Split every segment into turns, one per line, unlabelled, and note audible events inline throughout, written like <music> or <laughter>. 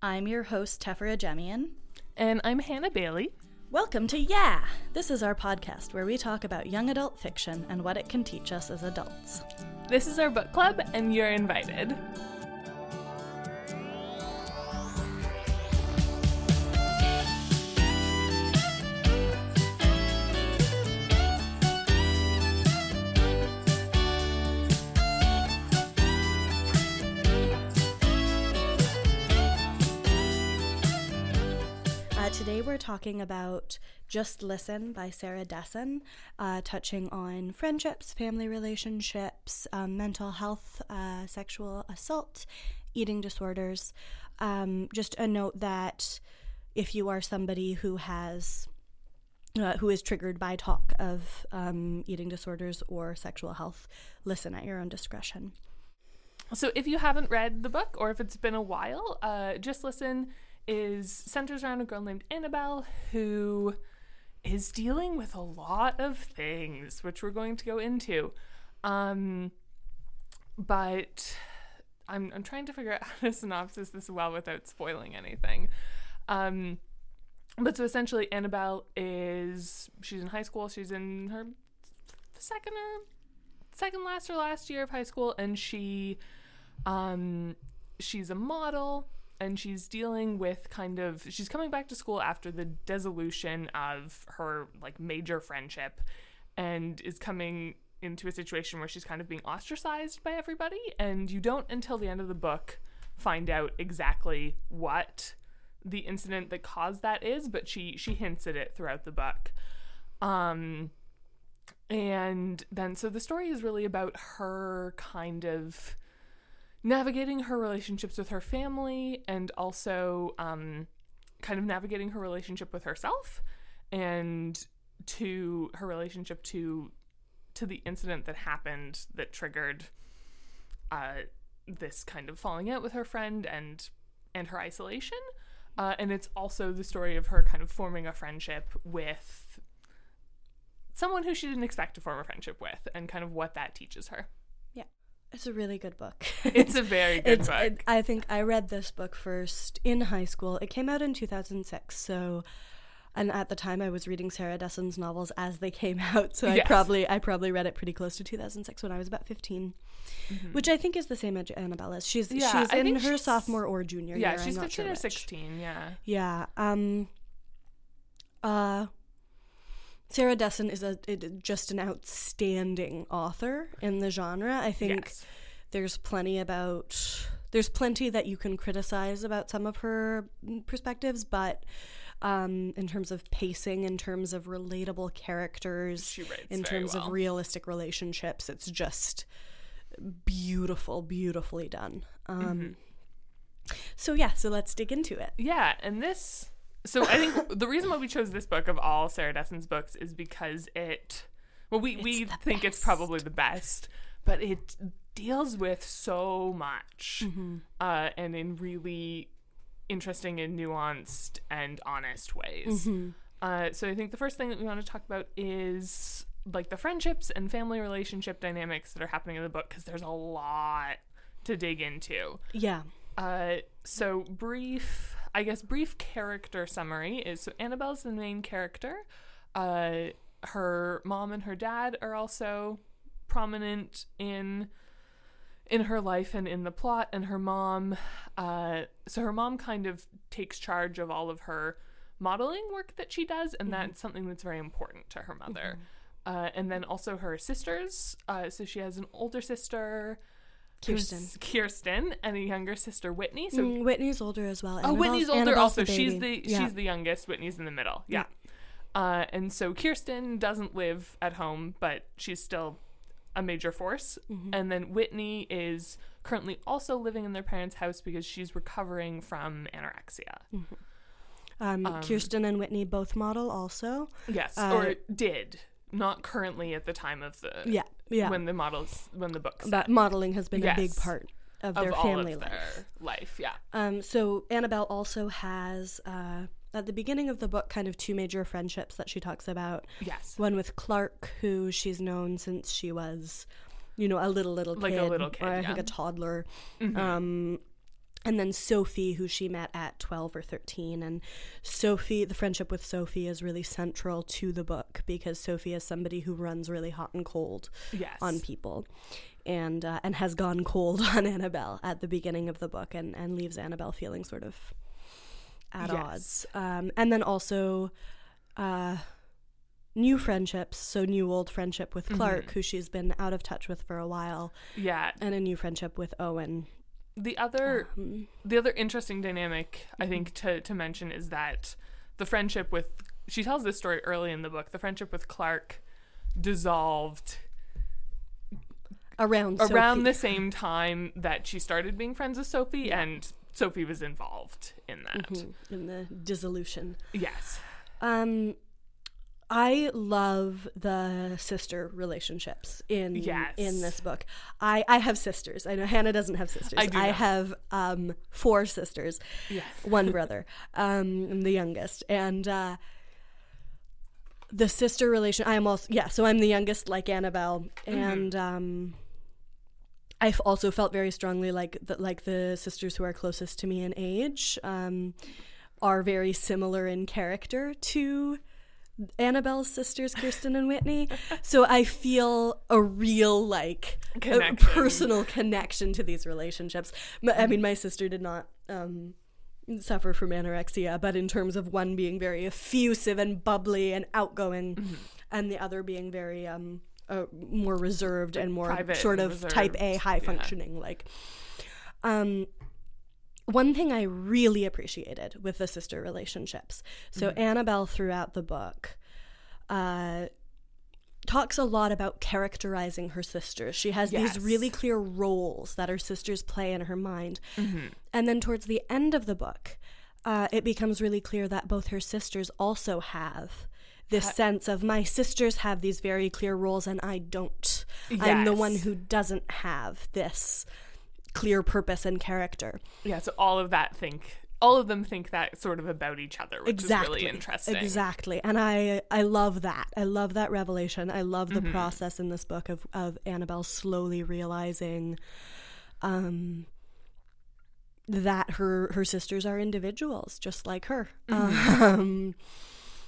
I'm your host, Tefera Jemian.
And I'm Hannah Bailey.
Welcome to Yeah! This is our podcast where we talk about young adult fiction and what it can teach us as adults.
This is our book club, and you're invited.
Talking about Just Listen by Sarah Dessen, uh, touching on friendships, family relationships, um, mental health, uh, sexual assault, eating disorders. Um, just a note that if you are somebody who has uh, who is triggered by talk of um, eating disorders or sexual health, listen at your own discretion.
So, if you haven't read the book, or if it's been a while, uh, just listen is centers around a girl named Annabelle who is dealing with a lot of things, which we're going to go into. Um, but I'm I'm trying to figure out <laughs> how to synopsis this well without spoiling anything. Um, but so essentially, Annabelle is she's in high school. She's in her second or second last or last year of high school, and she um, she's a model and she's dealing with kind of she's coming back to school after the dissolution of her like major friendship and is coming into a situation where she's kind of being ostracized by everybody. And you don't until the end of the book find out exactly what the incident that caused that is but she she hints at it throughout the book. Um and then so the story is really about her kind of navigating her relationships with her family and also um, kind of navigating her relationship with herself and to her relationship to to the incident that happened that triggered uh, this kind of falling out with her friend and and her isolation. Uh, and it's also the story of her kind of forming a friendship with someone who she didn't expect to form a friendship with and kind of what that teaches her
It's a really good book. <laughs>
It's a very good book.
it- I think I read this book first in high school. It came out in 2006, so and at the time I was reading Sarah Dessen's novels as they came <laughs> out, so I probably I probably read it pretty close to 2006 when I was about 15. Which I think is the same as Annabelle is. She's
Mm-hmm. Yeah,
she's
I
in her
she's-
sophomore or junior
yeah,
year.
she's
I'm not
15
sure
or
which.
16, yeah.
Yeah. Um uh Sarah Dessen is a it, just an outstanding author in the genre. I think
Yes.
there's plenty about there's plenty that you can criticize about some of her perspectives, but um, in terms of pacing, in terms of relatable characters, in terms
well.
of realistic relationships, it's just beautiful, beautifully done. Um,
Mm-hmm.
So yeah, so let's dig into it.
Yeah, and this. So I think the reason why we chose this book of all Sarah Dessen's books is because it. Well, we, we
the
think it's probably the best, but it deals with so much uh, and in really interesting and nuanced and honest ways. Uh, so I think the first thing that we want to talk about is like the friendships and family relationship dynamics that are happening in the book because there's a lot to dig into.
Yeah.
Uh, so brief, I guess brief character summary is so Annabelle's the main character. Uh, her mom and her dad are also prominent in in her life and in the plot and her mom uh so her mom kind of takes charge of all of her modeling work that she does and that's something that's very important to her mother. Uh, and then also her sisters uh, so she has an older sister
Kirsten.
Kirsten and a younger sister Whitney so
Mm, Whitney's older as well.
Oh, Whitney's older
Annabelle's
also.
the
she's the
Yeah.
she's the youngest. Whitney's in the middle. Yeah. Uh, and so Kirsten doesn't live at home, but she's still a major force.
Mm-hmm.
And then Whitney is currently also living in their parents' house because she's recovering from anorexia.
um, Kirsten and Whitney both model also.
Yes,
Uh,
or did not currently at the time of the
Yeah, yeah.
when the models when the books
that modeling has been a big part of,
of
their family
of
life.
their life. Yeah.
Um, so Annabelle also has uh, at the beginning of the book kind of two major friendships that she talks about.
Yes.
One with Clark, who she's known since she was, you know, a little little kid,
Like a little
or
kid,
I think a toddler.
Mhm.
Um, and then Sophie, who she met at 12 or 13. And Sophie, the friendship with Sophie is really central to the book because Sophie is somebody who runs really hot and cold
Yes.
on people and uh, and has gone cold <laughs> on Annabelle at the beginning of the book and, and leaves Annabelle feeling sort of at
Yes.
odds. Um, and then also uh, new friendships, so new old friendship with Clark,
Mm-hmm.
who she's been out of touch with for a while,
Yeah.
and a new friendship with Owen.
The other
Um,
the other interesting dynamic I think
Mm-hmm.
to to mention is that the friendship with she tells this story early in the book. The friendship with Clark dissolved
around
around
Sophie.
the same time that she started being friends with Sophie and Sophie was involved in that.
Mhm, in the dissolution.
Yes.
Um, I love the sister relationships in
Yes.
in this book. I I have sisters. I know Hannah doesn't have sisters.
I do not.
have um four sisters,
Yes.
one <laughs> brother. Um, I'm the youngest, and uh, the sister relation. I am also yeah. So I'm the youngest, like Annabelle, and um. I've also felt very strongly like that, like the sisters who are closest to me in age um, are very similar in character to Annabelle's sisters, Kirsten and Whitney. So I feel a real like a
Connection.
personal connection to these relationships. I mean, my sister did not um, suffer from anorexia, but in terms of one being very effusive and bubbly and outgoing,
Mm-hmm.
and the other being very um, uh, more reserved and more
private
sort
and
of type A,
reserved,
high
yeah.
functioning, like. Um, one thing I really appreciated with the sister relationships. So
Mm-hmm.
Annabelle throughout the book uh, talks a lot about characterizing her sisters. She has
Yes.
these really clear roles that her sisters play in her mind.
Mm-hmm.
And then towards the end of the book, uh, it becomes really clear that both her sisters also have this sense of my sisters have these very clear roles and I don't. I'm the one who doesn't have this clear purpose and character.
Yeah, so all of that think all of them think that sort of about each other, which
exactly
is really interesting.
exactly and i i love that i love that revelation i love
Mm-hmm.
the process in this book of of annabelle slowly realizing um that her her sisters are individuals just like her
Mm-hmm.
um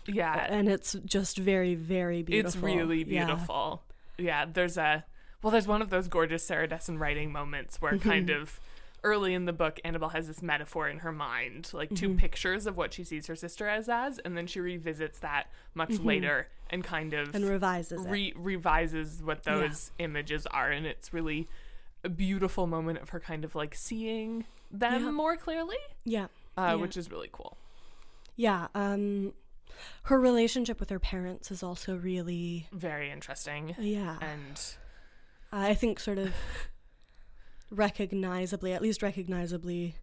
Yeah.
and it's just very very beautiful
It's really
Yeah.
beautiful. Yeah. there's a well, there's one of those gorgeous Sarah Dessen writing moments where kind
Mm-hmm.
of early in the book, Annabelle has this metaphor in her mind, like
Mm-hmm.
two pictures of what she sees her sister as as, and then she revisits that much later and kind of
Mm-hmm. and revises it
re- revises what those images are, and it's really a beautiful moment of her kind of like seeing them
Yeah.
more clearly,
yeah
uh,
Yeah.
which is really cool.
yeah um her relationship with her parents is also really
Very interesting.
yeah
And
I think sort of recognizably, at least recognizably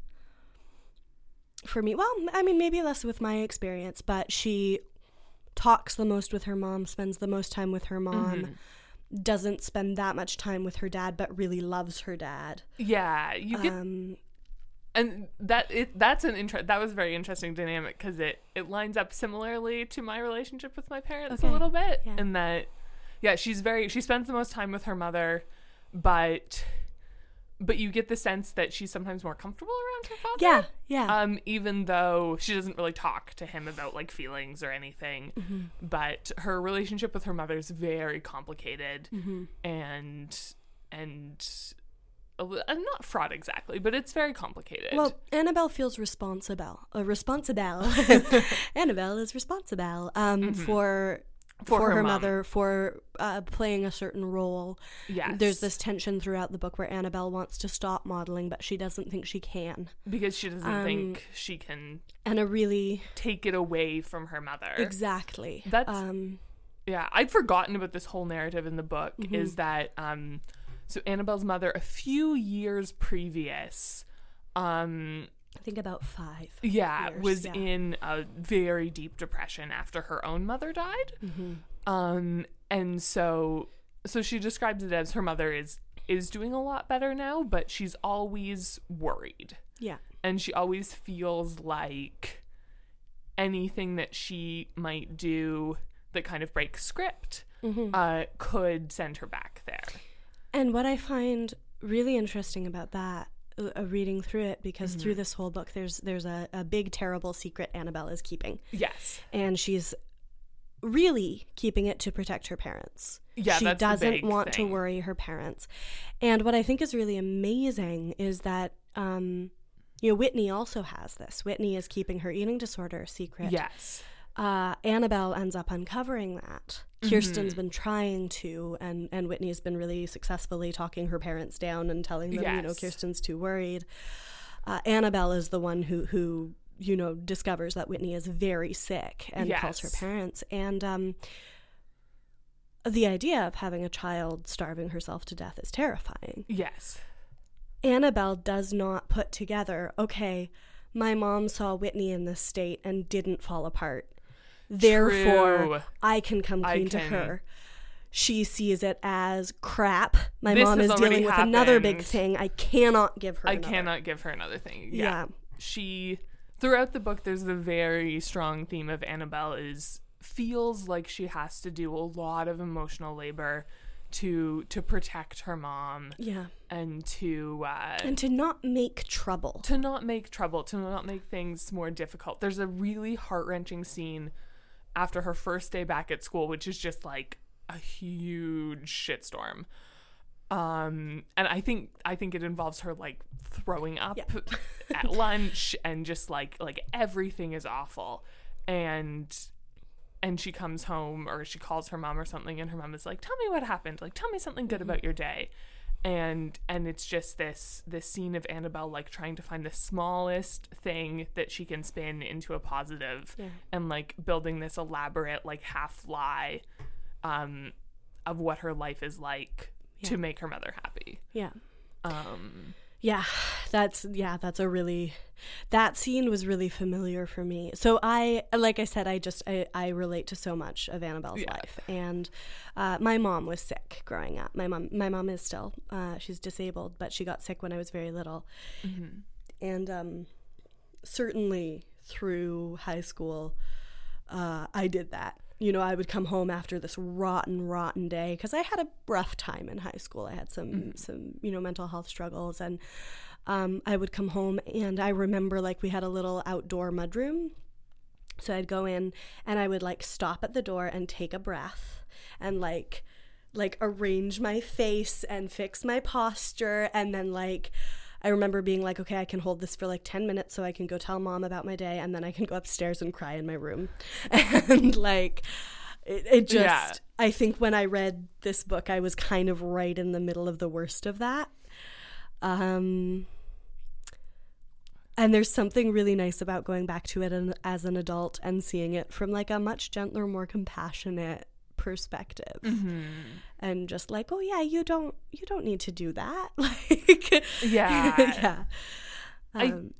for me. Well, I mean, maybe less with my experience, but she talks the most with her mom, spends the most time with her mom, doesn't spend that much time with her dad, but really loves her dad.
yeah, you get
Um,
and that it that's an interest that was a very interesting dynamic because it it lines up similarly to my relationship with my parents
Okay.
a little bit
Yeah.
in that yeah she's very she spends the most time with her mother but but you get the sense that she's sometimes more comfortable around her father
yeah, yeah.
um even though she doesn't really talk to him about like feelings or anything
Mm-hmm.
but her relationship with her mother is very complicated
Mm-hmm.
and and uh, not fraught exactly but it's very complicated
well, Annabelle feels responsible. Uh, responsible. <laughs> <laughs> Annabelle is responsible um,
Mm-hmm. For
for,
her
her, mother for uh, playing a certain role.
yes
There's this tension throughout the book where Annabelle wants to stop modeling, but she doesn't think she can.
because she doesn't
Um,
think she can
And a really
take it away from her mother
exactly
That's-
um,
yeah i'd forgotten about this whole narrative in the book
Mm-hmm.
is that um so annabelle's mother a few years previous um
I think about five.
yeah
years,
was
yeah.
in a very deep depression after her own mother died
Mm-hmm.
um and so so she describes it as her mother is is doing a lot better now but she's always worried
Yeah,
and she always feels like anything that she might do that kind of breaks script
Mm-hmm.
uh, could send her back there.
and what I find really interesting about that uh, reading through it because through this whole book there's there's a, a big terrible secret Annabelle is keeping
Yes.
and she's really keeping it to protect her parents.
Yeah,
she doesn't want to worry her parents. And what I think is really amazing is that um you know Whitney also has this. Whitney is keeping her eating disorder secret.
Yes.
Uh, Annabelle ends up uncovering that.
Mm-hmm.
Kirsten's been trying to, and and Whitney's been really successfully talking her parents down and telling them, you know, Kirsten's too worried. Uh, Annabelle is the one who who you know discovers that Whitney is very sick and calls her parents. And um, the idea of having a child starving herself to death is terrifying.
Yes.
Annabelle does not put together, okay, my mom saw Whitney in this state and didn't fall apart. Therefore,
True.
I can come
I
clean to
can-
her. She sees it as crap. My
This
mom
has
is
already
dealing with another big
happened.
thing. I cannot give her
I
another.
cannot give her another thing.
Yeah.
Yeah. She throughout the book there's the very strong theme of Annabelle is feels like she has to do a lot of emotional labor to to protect her mom
Yeah.
and to uh
And to not make trouble.
to not make trouble, to not make things more difficult. There's a really heart-wrenching scene after her first day back at school, which is just like a huge shitstorm. Um, and I think I think it involves her like throwing up <laughs> at <laughs> lunch and just like like everything is awful. And and she comes home or she calls her mom or something and her mom is like, "Tell me what happened. Like tell me something good about your day." And and it's just this this scene of Annabelle like trying to find the smallest thing that she can spin into a positive
Yeah.
and like building this elaborate like half lie um of what her life is like
Yeah.
to make her mother happy.
Yeah.
Um
Yeah, <sighs> that's yeah, that's a really that scene was really familiar for me. So I like I said I just I, I relate to so much of Annabelle's
Yeah.
life. And uh, my mom was sick growing up. My mom my mom is still uh, she's disabled, but she got sick when I was very little. And um certainly through high school uh, I did that. You know, I would come home after this rotten, rotten day because I had a rough time in high school. I had some, some, you know, mental health struggles, and um, I would come home and I remember like we had a little outdoor mudroom, so I'd go in and I would like stop at the door and take a breath and like, like arrange my face and fix my posture, and then like. I remember being like, okay, I can hold this for like 10 minutes so I can go tell mom about my day and then I can go upstairs and cry in my room. <laughs> And like, it, it just,
Yeah.
I think when I read this book, I was kind of right in the middle of the worst of that. Um, and there's something really nice about going back to it an, as an adult and seeing it from like a much gentler, more compassionate perspective
Mm-hmm.
and just like oh yeah you don't you don't need to do that <laughs> like
Yeah. <laughs>
yeah
I-
um,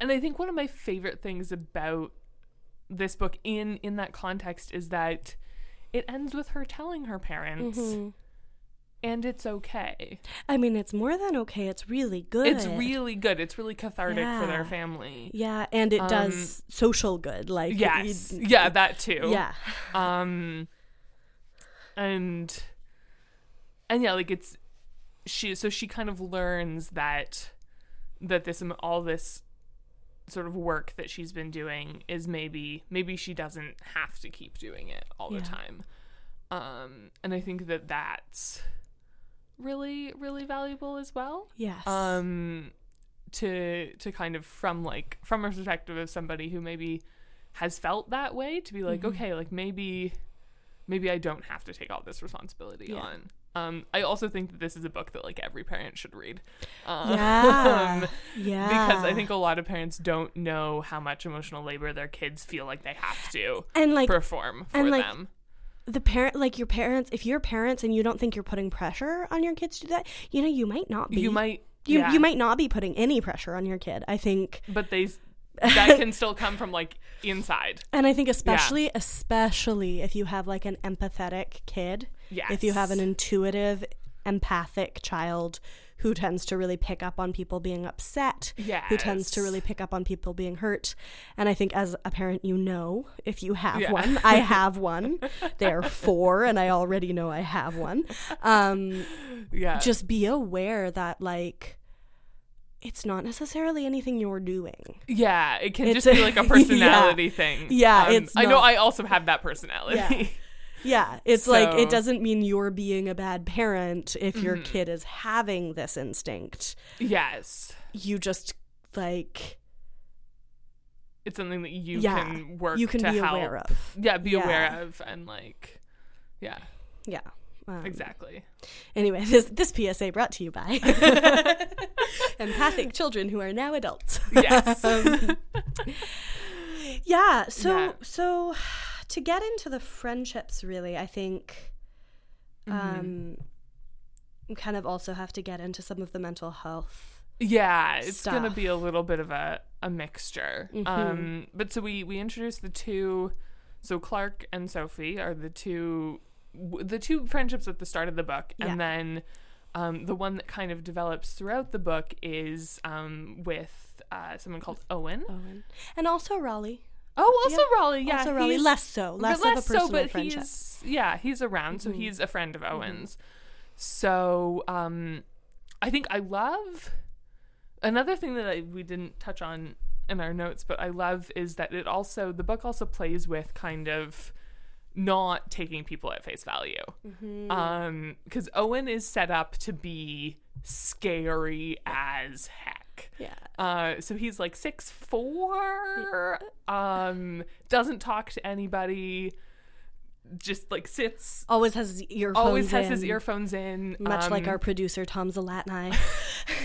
and I think one of my favorite things about this book in in that context is that it ends with her telling her parents
mhm.
and it's okay.
i mean it's more than okay it's really good
It's really good. It's really cathartic for their family.
yeah and it
Um,
does social good like it-
Yes. yeah, that too.
yeah
Um and and yeah, like it's she so she kind of learns that that this all this sort of work that she's been doing is maybe maybe she doesn't have to keep doing it all
Yeah.
the time. Um and I think that that's really really valuable as well
yes
um to to kind of from like from a perspective of somebody who maybe has felt that way to be like
Mm-hmm.
okay like maybe maybe I don't have to take all this responsibility
Yeah.
on. Um I also think that this is a book that like every parent should read. Um,
yeah. yeah <laughs>
because I think a lot of parents don't know how much emotional labor their kids feel like they have to
and like
perform for
and, like,
them.
the parent like your parents if you're parents and you don't think you're putting pressure on your kids to do that you know you might not be
you might
you,
yeah,
you might not be putting any pressure on your kid i think.
But they that <laughs> can still come from like inside.
And i think especially especially if you have like an empathetic kid
yes
if you have an intuitive empathic child who tends to really pick up on people being upset who tends to really pick up on people being hurt. And i think as a parent you know if you have
Yeah.
one. I <laughs> have one. They're four and i already know i have one. Um
yeah.
just be aware that like it's not necessarily anything you're doing.
Yeah, it can
It's
just be like a <laughs>
yeah.
personality thing.
Yeah,
Um,
it's
I know I also have that personality.
Yeah. Yeah, it's like it doesn't mean you're being a bad parent if your
Mm-hmm.
kid is having this instinct.
yes.
You just like
It's something that you
Yeah,
can work
you can
to
be
help.
aware of.
Yeah, be
Yeah.
aware of and like yeah,
Yeah. Um,
exactly.
Anyway, <laughs> this this PSA brought to you by <laughs> <laughs> empathic children who are now adults.
Yes. <laughs>
Um, yeah. So
Yeah.
so to get into the friendships, really, I think,
Mm-hmm.
um, we kind of also have to get into some of the mental health.
Yeah, it's gonna be a little bit of a, a mixture.
Mhm.
Um, but so we we introduced the two. So Clark and Sophie are the two the two friendships at the start of the book,
Yeah.
and then um, the one that kind of develops throughout the book is um, with uh, someone called Owen.
Owen. And also Rolly.
Oh, also
Yeah,
Rolly. Yeah,
also
Rolly.
Less so.
but
Less, of a personal
so, but
friendship.
he's yeah, he's around, so
Mhm.
he's a friend of Owen's. So um, I think I love another thing that I, we didn't touch on in our notes, but I love is that it also the book also plays with kind of not taking people at face value.
Mhm.
Um, because Owen is set up to be scary as heck.
yeah.
Uh, so he's like six four. Um, doesn't talk to anybody. Just like sits.
Always has his earphones
Always has his
in,
earphones in.
Much like
um,
our producer Tom Zalatni.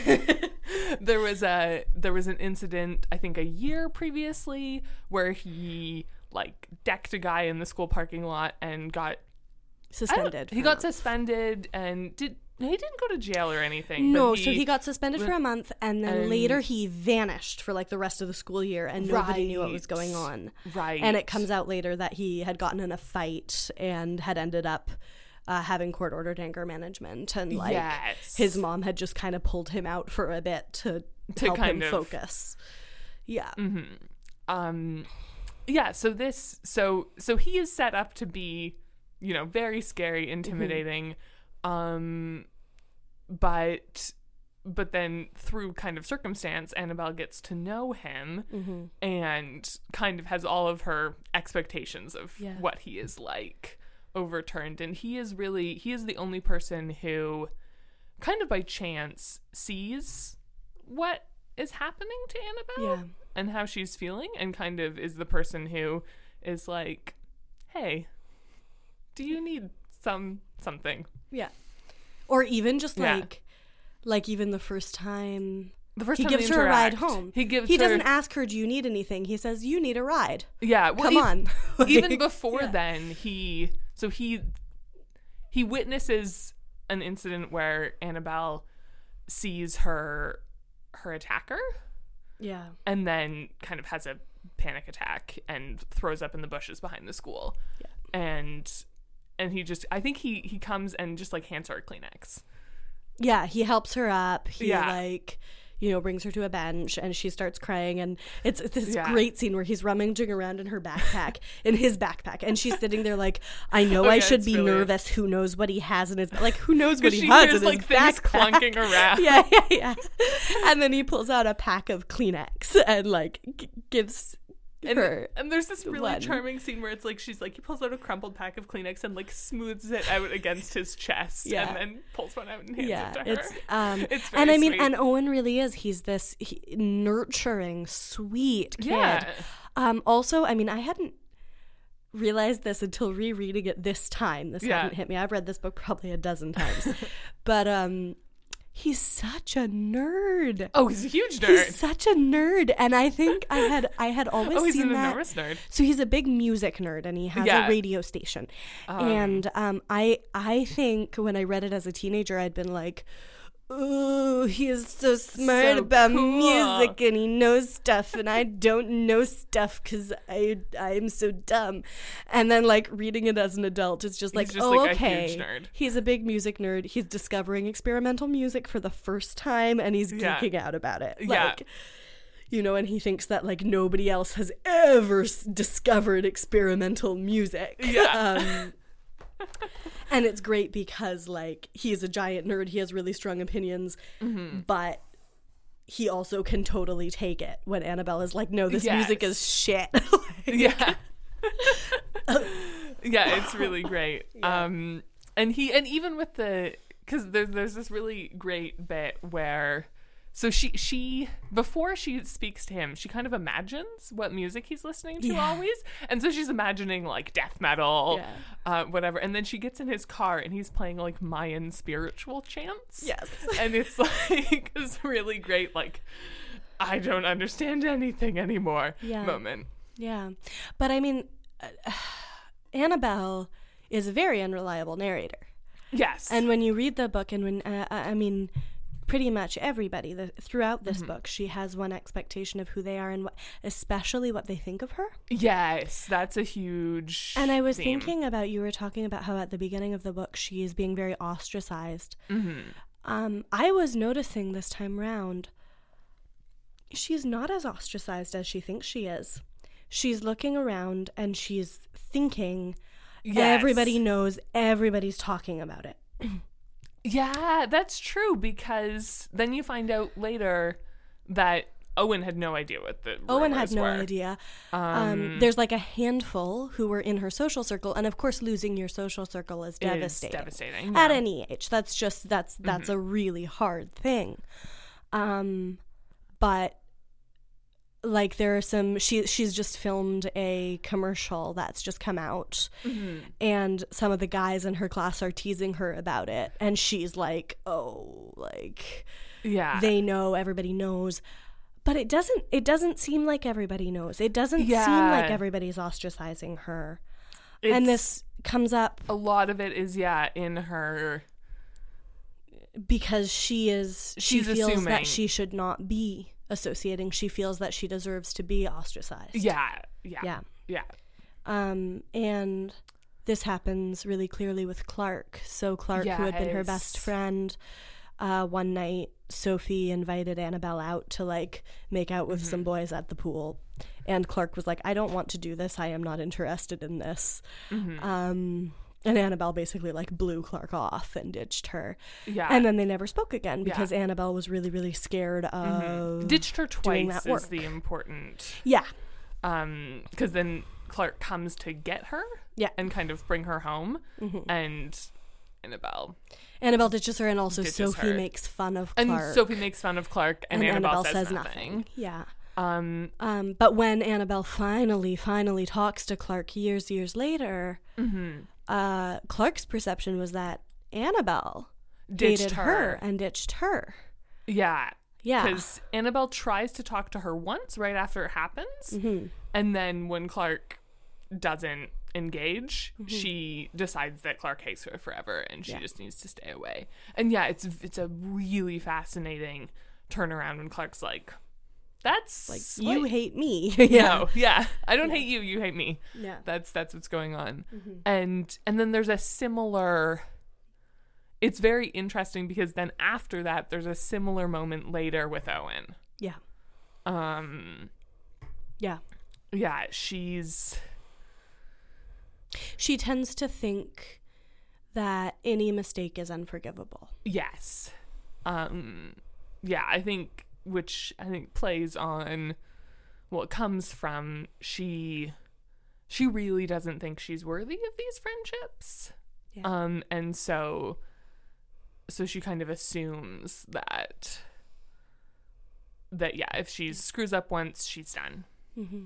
<laughs> <laughs>
there was a there was an incident I think a year previously where he like decked a guy in the school parking lot and got
Suspended.
He got suspended and did he didn't go to jail or anything.
No,
but
so he got suspended for a month, and then
and-
later he vanished for like the rest of the school year, and nobody knew what was going on.
right
And it comes out later that he had gotten in a fight and had ended up uh, having court ordered anger management, and like
yes.
his mom had just kind of pulled him out for a bit to,
To
help
kind
him
of-
focus. Yeah.
um yeah so this so so he is set up to be you know very scary intimidating um but but then through kind of circumstance annabelle gets to know him
Mm-hmm.
and kind of has all of her expectations of
Yeah.
what he is like overturned and he is really he is the only person who kind of by chance sees what is happening to annabelle
Yeah.
And how she's feeling and kind of is the person who is like hey do you need some something
Yeah. Or even just
Yeah.
like, like even the first time
the first
he
time
gives her a ride home.
he gives
he
her
doesn't ask her, "Do you need anything?" He says, "You need a ride.
yeah well,
Come on." <laughs>
even before
yeah.
then he so he he witnesses an incident where annabelle sees her her attacker
Yeah.
and then kind of has a panic attack and throws up in the bushes behind the school
Yeah.
and and he just i think he he comes and just like hands her a kleenex
Yeah, he helps her up. He
Yeah.
like you know, brings her to a bench and she starts crying. And it's this
Yeah.
great scene where he's rummaging around in her backpack <laughs> in his backpack. And she's sitting there like I know I should be
really-
nervous. Who knows what he has in his like who knows <laughs> what he has
hears
in
like
his
things
backpack.
clunking around. <laughs>
Yeah yeah yeah. And then he pulls out a pack of Kleenex and like g- gives
And,
her
and there's this really
one.
charming scene where it's like she's like he pulls out a crumpled pack of Kleenex and like smooths it out against his chest
Yeah.
and then pulls one out and hands
yeah
it to her.
it's um <laughs>
It's
and I mean
sweet.
and Owen really is he's this he, nurturing sweet kid
yeah.
Um, also, I mean, I hadn't realized this until rereading it this time. This
Yeah.
hadn't hit me. I've read this book probably a dozen times, <laughs> but um, he's such a nerd.
Oh, he's a huge nerd.
He's such a nerd, and I think I had I had <laughs> always
oh, he's
seen
an
that.
enormous nerd.
So he's a big music nerd, and he has
Yeah.
a radio station.
Um,
and um, I I think when I read it as a teenager, I'd been like. Oh, he is so smart
So
about
cool."
music and he knows stuff and I don't know stuff because I I'm so dumb. And then like reading it as an adult, it's just like,
just,
oh,
like, a
okay.
huge nerd.
He's a big music nerd. He's discovering experimental music for the first time and he's
Yeah.
geeking out about it.
Yeah.
Like, you know, and he thinks that like nobody else has ever s- discovered experimental music.
Yeah.
Um, and it's great because like he's a giant nerd. He has really strong opinions,
Mm-hmm.
but he also can totally take it when Annabelle is like, no, this music is shit. <laughs> Like,
yeah <laughs> <laughs> yeah it's really great um and he and even with the because there's there's this really great bit where so she she before she speaks to him she kind of imagines what music he's listening to
Yeah.
always and so she's imagining like death metal
Yeah.
uh, whatever and then she gets in his car and he's playing like mayan spiritual chants
Yes.
and it's <laughs> like this really great like i don't understand anything anymore
Yeah.
moment
Yeah. But I mean, uh, <sighs> Annabelle is a very unreliable narrator.
yes
And when you read the book, and when, uh, I mean, pretty much everybody the, throughout this book, she has one expectation of who they are and what, especially what they think of her.
Yes, that's a huge.
And I was
theme.
thinking about you were talking about how at the beginning of the book she is being very ostracized.
Mm-hmm.
Um, I was noticing this time round, she's not as ostracized as she thinks she is. She's looking around and she's thinking
Yes.
everybody knows everybody's talking about it. <clears throat>
Yeah, that's true because then you find out later that Owen had no idea what the
Owen had no
were.
idea. Um, there's like a handful who were in her social circle, and of course, losing your social circle is
It is
devastating.
devastating.
At any age, that's just that's that's
Mm-hmm.
a really hard thing. Um, but like there are some she she's just filmed a commercial that's just come out.
Mm-hmm.
and some of the guys in her class are teasing her about it. And she's like oh like
yeah,
they know everybody knows. But it doesn't it doesn't seem like everybody knows. It doesn't seem like everybody's ostracizing her.
It's-
and this comes up
a lot of it is yeah in her.
because she is she
She's
feels
assuming.
that she should not be associating she feels that she deserves to be ostracized.
Yeah, yeah,
yeah.
yeah.
um and this happens really clearly with clark. So clark who had been her best friend uh one night sophie invited annabelle out to like make out with
Mm-hmm.
some boys at the pool. And clark was like i don't want to do this. I am not interested in this.
Mm-hmm.
um and Annabelle basically like blew Clark off and ditched her.
Yeah.
And then they never spoke again because
Yeah.
Annabelle was really, really scared of.
Ditched her twice
that
is
work.
the important
Yeah.
um because then Clark comes to get her
Yeah. Mm-hmm.
and kind of bring her home and Annabelle
Annabelle ditches her, and also
Ditches
Sophie
her.
makes fun of
and
Clark.
Sophie makes fun of Clark and, Annabelle, says, nothing.
Yeah.
Um
Um, but when Annabelle finally, finally talks to Clark years, years later,
Mm-hmm.
Uh, Clark's perception was that Annabelle
ditched
dated
her.
her and ditched her.
Yeah.
Yeah.
Because Annabelle tries to talk to her once right after it happens.
Mm-hmm.
And then when Clark doesn't engage,
Mm-hmm.
she decides that Clark hates her forever and she
Yeah.
just needs to stay away. And yeah, it's it's a really fascinating turnaround when Clark's like, that's
Like
sweet."
you hate me. <laughs> <laughs> yeah.
No, yeah. I don't hate you, you hate me.
Yeah.
That's that's what's going on.
Mm-hmm.
And and then there's a similar it's very interesting because then after that there's a similar moment later with Owen.
Yeah.
Um
Yeah.
yeah, she's
She tends to think that any mistake is unforgivable.
yes. Um yeah, I think which I think plays on what comes from she she really doesn't think she's worthy of these friendships.
Yeah.
Um and so so she kind of assumes that that yeah, if she screws up once, she's done.
hmm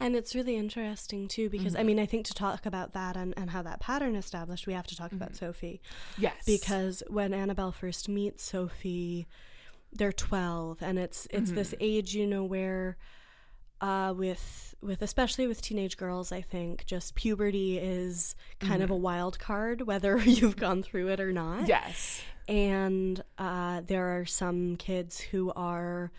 And it's really interesting too because
Mm-hmm.
I mean I think to talk about that and, and how that pattern established, we have to talk
Mm-hmm.
about Sophie
Yes.
because when Annabelle first meets Sophie, they're twelve, and it's it's this
Mm-hmm.
age you know where, uh, with with especially with teenage girls, I think just puberty is kind of a wild card whether <laughs> you've gone through it or not.
Yes.
and uh, there are some kids who are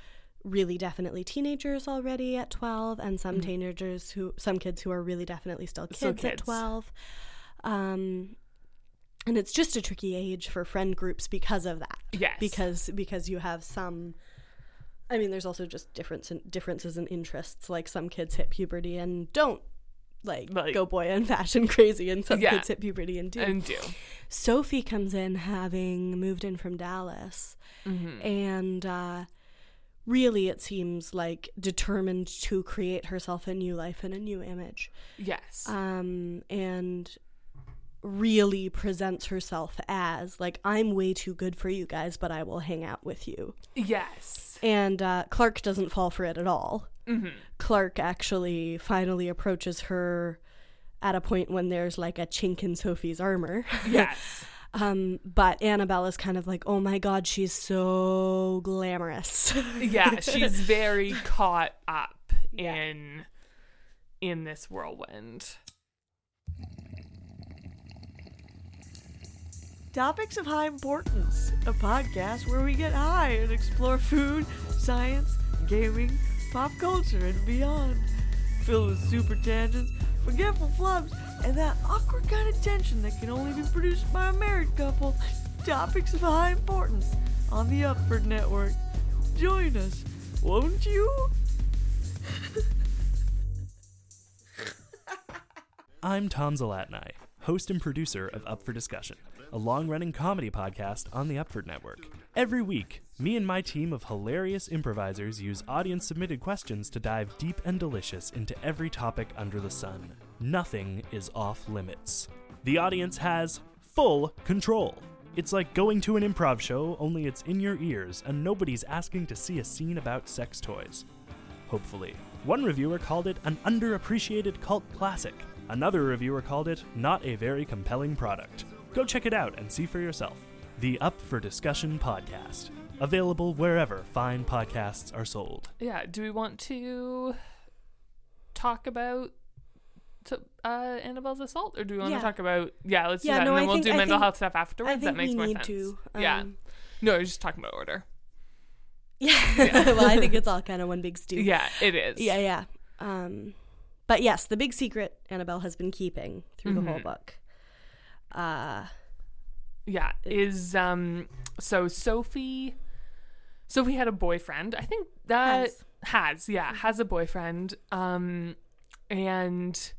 really definitely teenagers already at 12 and some teenagers who some kids who are really definitely still kids,
Still
at 12 um, and it's just a tricky age for friend groups because of that
Yes.
because because you have some i mean there's also just difference in, differences in interests like some kids hit puberty and don't like,
Like-
go boy and <laughs> fashion crazy and some
Yeah.
kids hit puberty and do
and do.
Sophie comes in having moved in from Dallas
Mm-hmm.
and uh, really, it seems like determined to create herself a new life and a new image.
Yes.
Um, and really presents herself as like, I'm way too good for you guys, but I will hang out with you.
yes.
And uh, Clark doesn't fall for it at all.
hmm
Clark actually finally approaches her at a point when there's like a chink in Sophie's armor. <laughs>
Yes.
Um, but Annabelle is kind of like, oh my god, she's so glamorous. <laughs>
yeah, she's very caught up
Yeah.
in in this whirlwind.
Topics of High Importance, a podcast where we get high and explore food, science, gaming, pop culture, and beyond. Filled with super tangents, forgetful flubs, and that awkward kind of tension that can only be produced by a married couple. Topics of High Importance on the Upford Network. Join us, won't you?
I'm Tom Zalatni, host and producer of Up for Discussion, a long running comedy podcast on the Upford Network. Every week, me and my team of hilarious improvisers use audience submitted questions to dive deep and delicious into every topic under the sun. Nothing is off limits. The audience has full control. It's like going to an improv show, only it's in your ears, and nobody's asking to see a scene about sex toys hopefully. One reviewer called it an underappreciated cult classic. Another reviewer called it not a very compelling product. Go check it out and see for yourself. The Up for Discussion podcast. Available wherever fine podcasts are sold.
Yeah, do we want to talk about to, uh, Annabelle's assault, or do we want
Yeah.
to talk about? Yeah, let's
Yeah,
do that,
no,
and then
I
we'll
think-
do mental
think-
health stuff afterwards.
I think
that makes
we
more
need
sense.
to.
yeah.
um,
No, we're just talking about order. <laughs>
Yeah. <laughs> well, I think it's all kind of one big stew. <laughs>
Yeah, it is.
Yeah, yeah. Um, but yes, the big secret Annabelle has been keeping through the whole
Mhm.
book. Uh,
Yeah, is um so Sophie Sophie had a boyfriend. I think that
Has.
has, yeah, has a boyfriend. Um and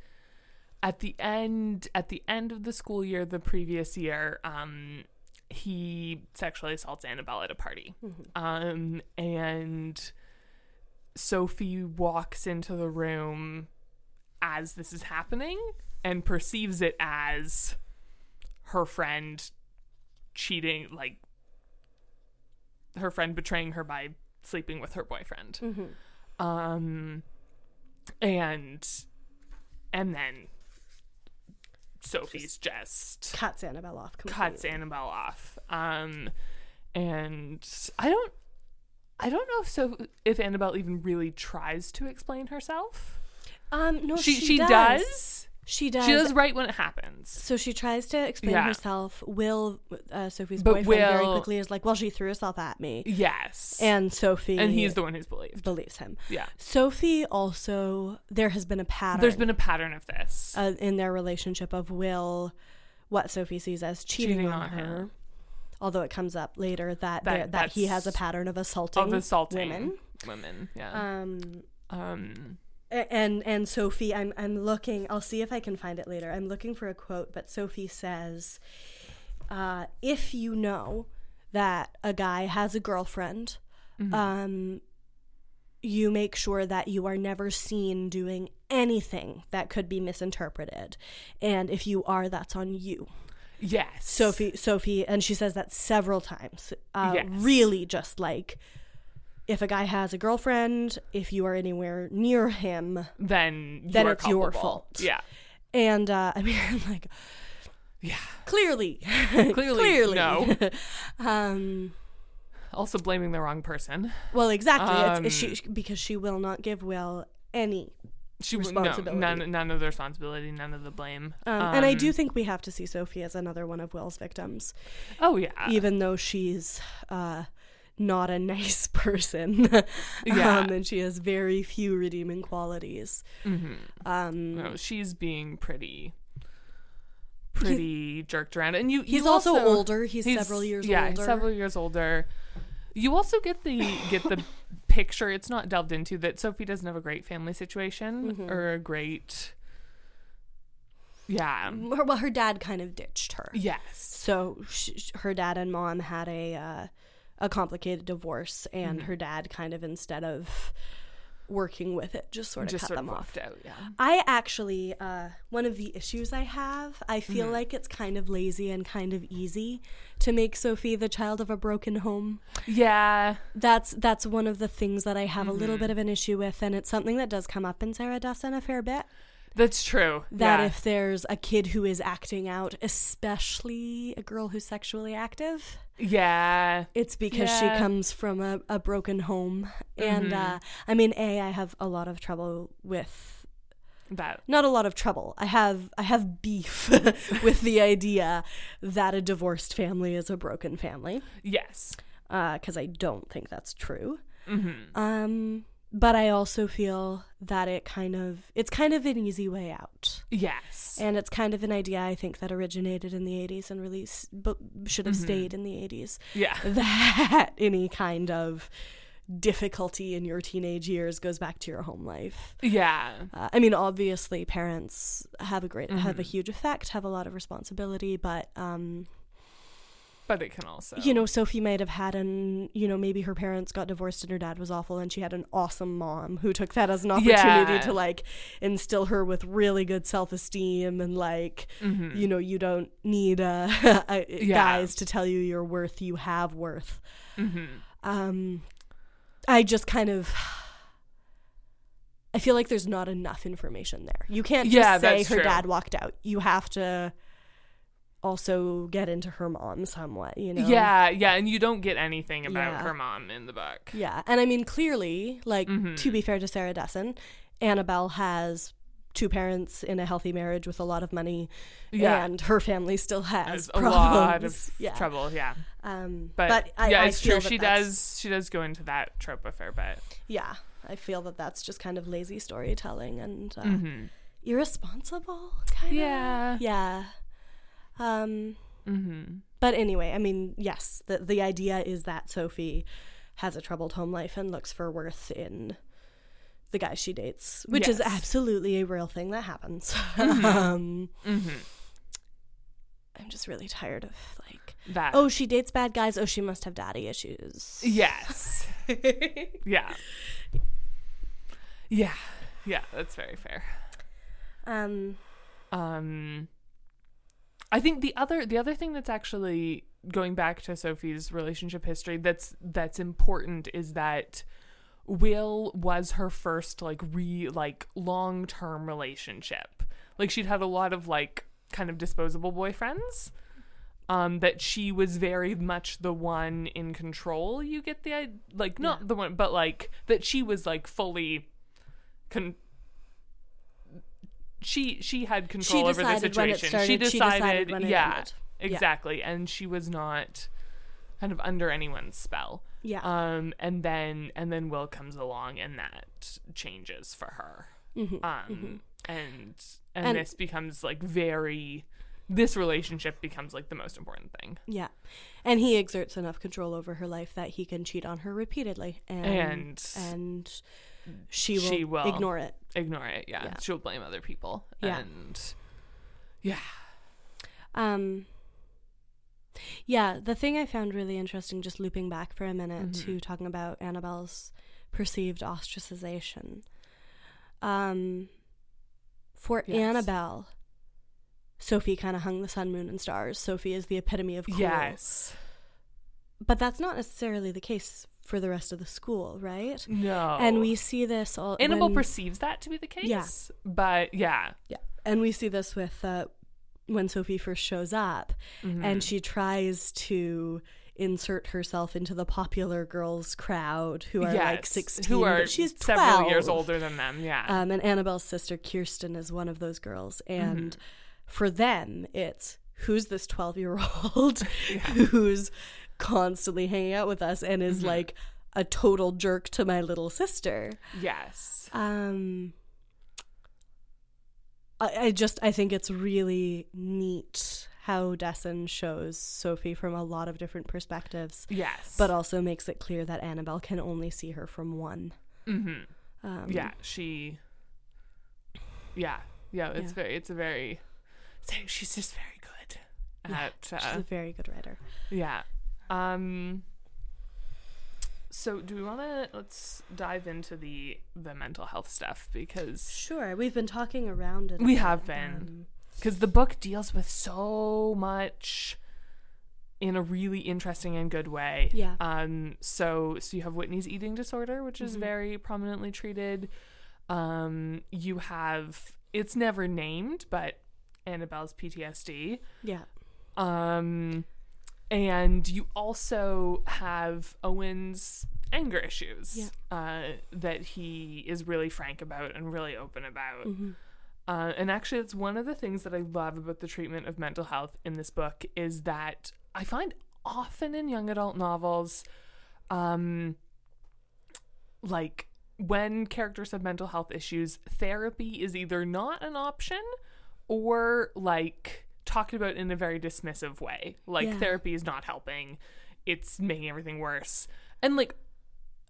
at the end at the end of the school year the previous year, um he sexually assaults Annabelle at a party. Um and Sophie walks into the room as this is happening and perceives it as her friend cheating like her friend betraying her by sleeping with her boyfriend. Um and and then sophie's just,
cuts Annabelle off completely.
cuts annabelle off. Um and i don't i don't know if so if annabelle even really tries to explain herself
Um, no,
she
she,
she
does.
does
She does.
she does right when it happens
So she tries to explain
Yeah.
herself. Will, uh, Sophie's
But
boyfriend, very
Will-
quickly is like, "Well, she threw herself at me,"
yes
and Sophie
and he's the one who's believed
believes him.
yeah
Sophie also there has been a pattern.
there's been a pattern of this
uh, in their relationship of Will, what Sophie sees as cheating,
Cheating
on,
on
her.
him.
Although it comes up later that
That-
there- that he has a pattern of assaulting,
of assaulting
women.
women yeah
Um,
um
and and Sophie, I'm I'm looking. I'll see if I can find it later. I'm looking for a quote, but Sophie says, uh, "If you know that a guy has a girlfriend,
Mm-hmm.
um, you make sure that you are never seen doing anything that could be misinterpreted, and if you are, that's on you."
yes
Sophie, Sophie, and she says that several times. Uh,
Yes.
Really, just like if a guy has a girlfriend, if you are anywhere near him,
then
then it's your fault.
yeah
and uh, <laughs> I mean, like
yeah
clearly, <laughs>
Clearly, no. <laughs>
um,
also blaming the wrong person
well, exactly.
Um,
it's, she because she will not give Will any.
she w- no,
Responsibility.
none none of the responsibility none of the blame
Um, and I do
Um,
think we have to see Sophie as another one of Will's victims,
oh yeah
even though she's uh, not a <laughs> nice person. <laughs>
Yeah.
um, and she has very few redeeming qualities.
hmm
Um,
no, she's being pretty pretty jerked around and you
he's
you
also, older. He's,
he's-
several years
yeah,
older.
several years older. You also get the get the <laughs> picture. It's not delved into that Sophie doesn't have a great family situation
Mhm.
or a great. Yeah.
Her- well, her dad kind of ditched her.
Yes.
So sh sh- her dad and mom had a uh, a complicated divorce, and her dad kind of instead of working with it, just sort of
Just
cut
sort of
them off.
out. Yeah.
I actually, uh, one of the issues I have, I feel
Mm-hmm.
like it's kind of lazy and kind of easy to make Sophie the child of a broken home.
Yeah.
That's that's one of the things that I have a
Mm-hmm.
little bit of an issue with, and it's something that does come up in Sarah Dessen a fair bit.
That's true.
That
yeah.
if there's a kid who is acting out, especially a girl who's sexually active,
Yeah.
it's because
Yeah.
she comes from a, a broken home. And uh, I mean, A, I have a lot of trouble with
That.
not a lot of trouble. I have I have beef <laughs> with the idea that a divorced family is a broken family
Yes.
because I don't think that's true.
Mm-hmm.
Um, but I also feel that it kind of it's kind of an easy way out,
Yes.
and it's kind of an idea I think that originated in the '80s and released, but should have stayed in the '80s.
yeah. <laughs>
That any kind of difficulty in your teenage years goes back to your home life.
Yeah.
Uh, I mean, obviously, parents have a great have a
Mm-hmm.
huge effect, have a lot of responsibility, but um,
But it can also.
you know, Sophie might have had an, you know, maybe her parents got divorced and her dad was awful, and she had an awesome mom who took that as an opportunity
Yeah.
to like instill her with really good self esteem and like, you know, you don't need uh, <laughs>
Yeah.
guys to tell you your worth, you have worth.
Mm-hmm.
Um, I just kind of. I feel like there's not enough information there. You can't just
Yeah,
say her
true.
dad walked out. You have to also get into her mom somewhat, you know?
Yeah, yeah, and you don't get anything about
Yeah.
her mom in the book.
Yeah. And I mean, clearly, like,
Mm-hmm.
to be fair to Sarah Dessen, Annabel has two parents in a healthy marriage with a lot of money,
Yeah.
and her family still has
a lot of <laughs>
yeah.
trouble. Yeah,
Um,
but,
but, I,
yeah,
I
it's true. She does. She does go into that trope a fair bit.
Yeah, I feel that that's just kind of lazy storytelling and uh,
Mm-hmm.
irresponsible, kind of.
Yeah.
Yeah. Um,
Mm-hmm.
but anyway, I mean, yes, the the idea is that Sophie has a troubled home life and looks for worth in the guy she dates, which is absolutely a real thing that happens. <laughs>
Mm-hmm.
um,
Mm-hmm.
I'm just really tired of like,
That.
oh, she dates bad guys. Oh, she must have daddy issues.
Yes. <laughs> yeah. Yeah. Yeah. That's very fair.
um,
Um, I think the other the other thing that's actually going back to Sophie's relationship history that's that's important is that Will was her first like re like long term relationship. Like she'd had a lot of like kind of disposable boyfriends. Um, that she was very much the one in control. You get the like not the one, but like that she was like fully con- she she had control over the
decided
situation.
started,
she
she
decided,
decided when it
yeah,
ended. Yeah.
exactly, and she was not kind of under anyone's spell.
yeah.
Um, and then and then Will comes along, and that changes for her.
Mhm,
Um, and, and
And-
this becomes like very. This relationship becomes like the most important thing,
Yeah. And he exerts enough control over her life that he can cheat on her repeatedly and
And-
and she will,
she will.
ignore it.
ignore it. Yeah,
Yeah.
she'll blame other people.
Yeah.
and yeah,
Um Yeah, the thing I found really interesting just looping back for a minute
Mm-hmm.
to talking about Annabel's perceived ostracization. Um for
Yes.
Annabel Sophie kind of hung the sun, moon, and stars. Sophie is the epitome of cool.
yes,
But that's not necessarily the case for the rest of the school, right?
no,
And we see this all.
Annabel
when-
perceives that to be the case.
Yeah.
but yeah,
Yeah, and we see this with uh, when Sophie first shows up,
Mm-hmm.
and she tries to insert herself into the popular girls crowd who are like sixteen,
who are
but she's
several years older than them. Yeah,
Um, and Annabel's sister Kirsten is one of those girls, and
Mm-hmm.
for them, it's who's this twelve-year-old <laughs> <laughs> who's constantly hanging out with us and
Mm-hmm.
is like a total jerk to my little sister.
yes,
Um, I, I just I think it's really neat how Dessen shows Sophie from a lot of different perspectives,
yes,
but also makes it clear that Annabel can only see her from one.
hmm
Um,
yeah, she, yeah, yeah. It's
Yeah.
very, it's a very, she's just very good
Yeah,
at,
she's
uh,
a very good writer.
yeah. Um, So do we want to let's dive into the the mental health stuff because
Sure, we've been talking around it.
We
bit,
have been.
um,
because the book deals with so much in a really interesting and good way.
Yeah.
Um. So so you have Whitney's eating disorder, which is
Mhm.
very prominently treated. Um. You have it's never named, but Annabel's PTSD.
yeah.
Um. And you also have Owen's anger issues.
Yeah.
Uh. That he is really frank about and really open about.
Mhm.
Uh, and actually, it's one of the things that I love about the treatment of mental health in this book is that I find often in young adult novels, um, like when characters have mental health issues, therapy is either not an option or like talked about in a very dismissive way. Like
Yeah.
therapy is not helping, it's making everything worse. And like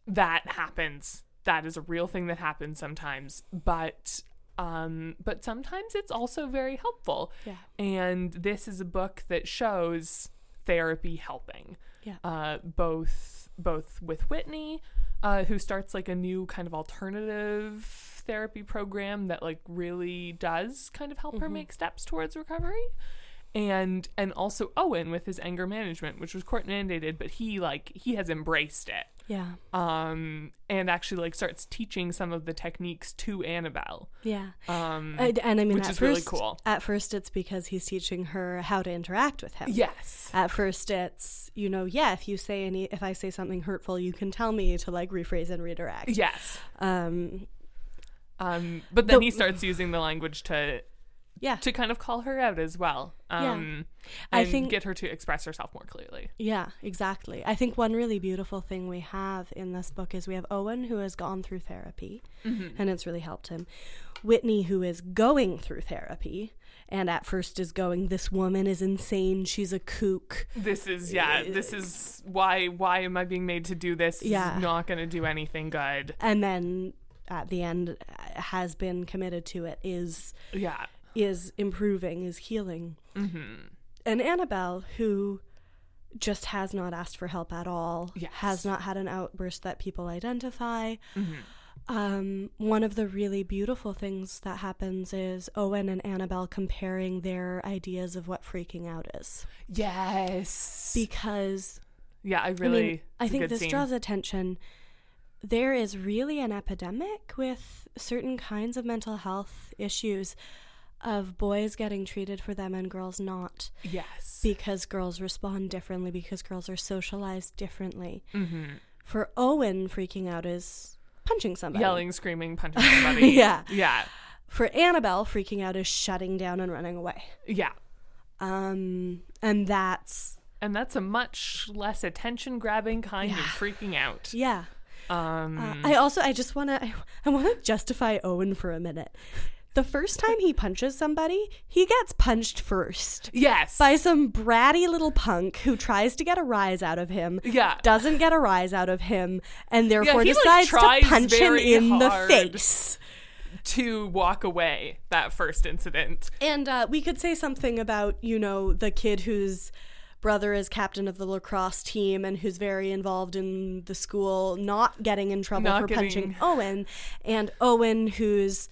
that happens. That is a real thing that happens sometimes, but um but sometimes it's also very helpful.
Yeah.
And this is a book that shows therapy helping.
Yeah.
Uh both both with Whitney uh who starts like a new kind of alternative therapy program that like really does kind of help her make steps towards recovery and and also Owen with his anger management which was court mandated but he like he has embraced it
Yeah.
um and actually like starts teaching some of the techniques to Annabel
Yeah.
um
And, and I mean,
which is really cool.
At first, it's because he's teaching her how to interact with him.
yes
At first, it's you know, yeah. If you say any, if I say something hurtful, you can tell me to like rephrase and redirect.
yes
Um.
Um but then
The-
he starts using the language to
Yeah.
to kind of call her out as well
Yeah.
um
I
and
think-
get her to express herself more clearly
Yeah, exactly. I think one really beautiful thing we have in this book is we have Owen who has gone through therapy and it's really helped him. Whitney who is going through therapy and at first is going this woman is insane, she's a kook.
this is yeah this is why why am i being made to do this This
Yeah.
is not going to do anything good
And then at the end uh, has been committed to it is
yeah
is improving, is healing. And Annabel, who just has not asked for help at all,
Yes.
has not had an outburst that people identify. Um, one of the really beautiful things that happens is Owen and Annabel comparing their ideas of what freaking out is.
yes
Because
yeah i
I
really
mean, I think this
scene.
draws attention. There is really an epidemic with certain kinds of mental health issues of boys getting treated for them and girls not
yes
because girls respond differently because girls are socialized differently.
mm-hmm.
For Owen, freaking out is punching somebody.
yelling screaming punching somebody <laughs>
Yeah.
yeah
For Annabel, freaking out is shutting down and running away.
yeah
Um, and that's
and that's a much less attention grabbing kind of freaking out
yeah.
Um
Uh, I also I just want to <laughs> I, I want to justify Owen for a minute. The first time he punches somebody, he gets punched first
yes
by some bratty little punk who tries to get a rise out of him.
Yeah.
Doesn't get a rise out of him and therefore
he, like,
decides
tries
to punch him in the face.
to walk away that first incident
And uh, we could say something about, you know, the kid whose brother is captain of the lacrosse team and who's very involved in the school not getting in trouble
Not
for punching <laughs> Owen, and Owen who's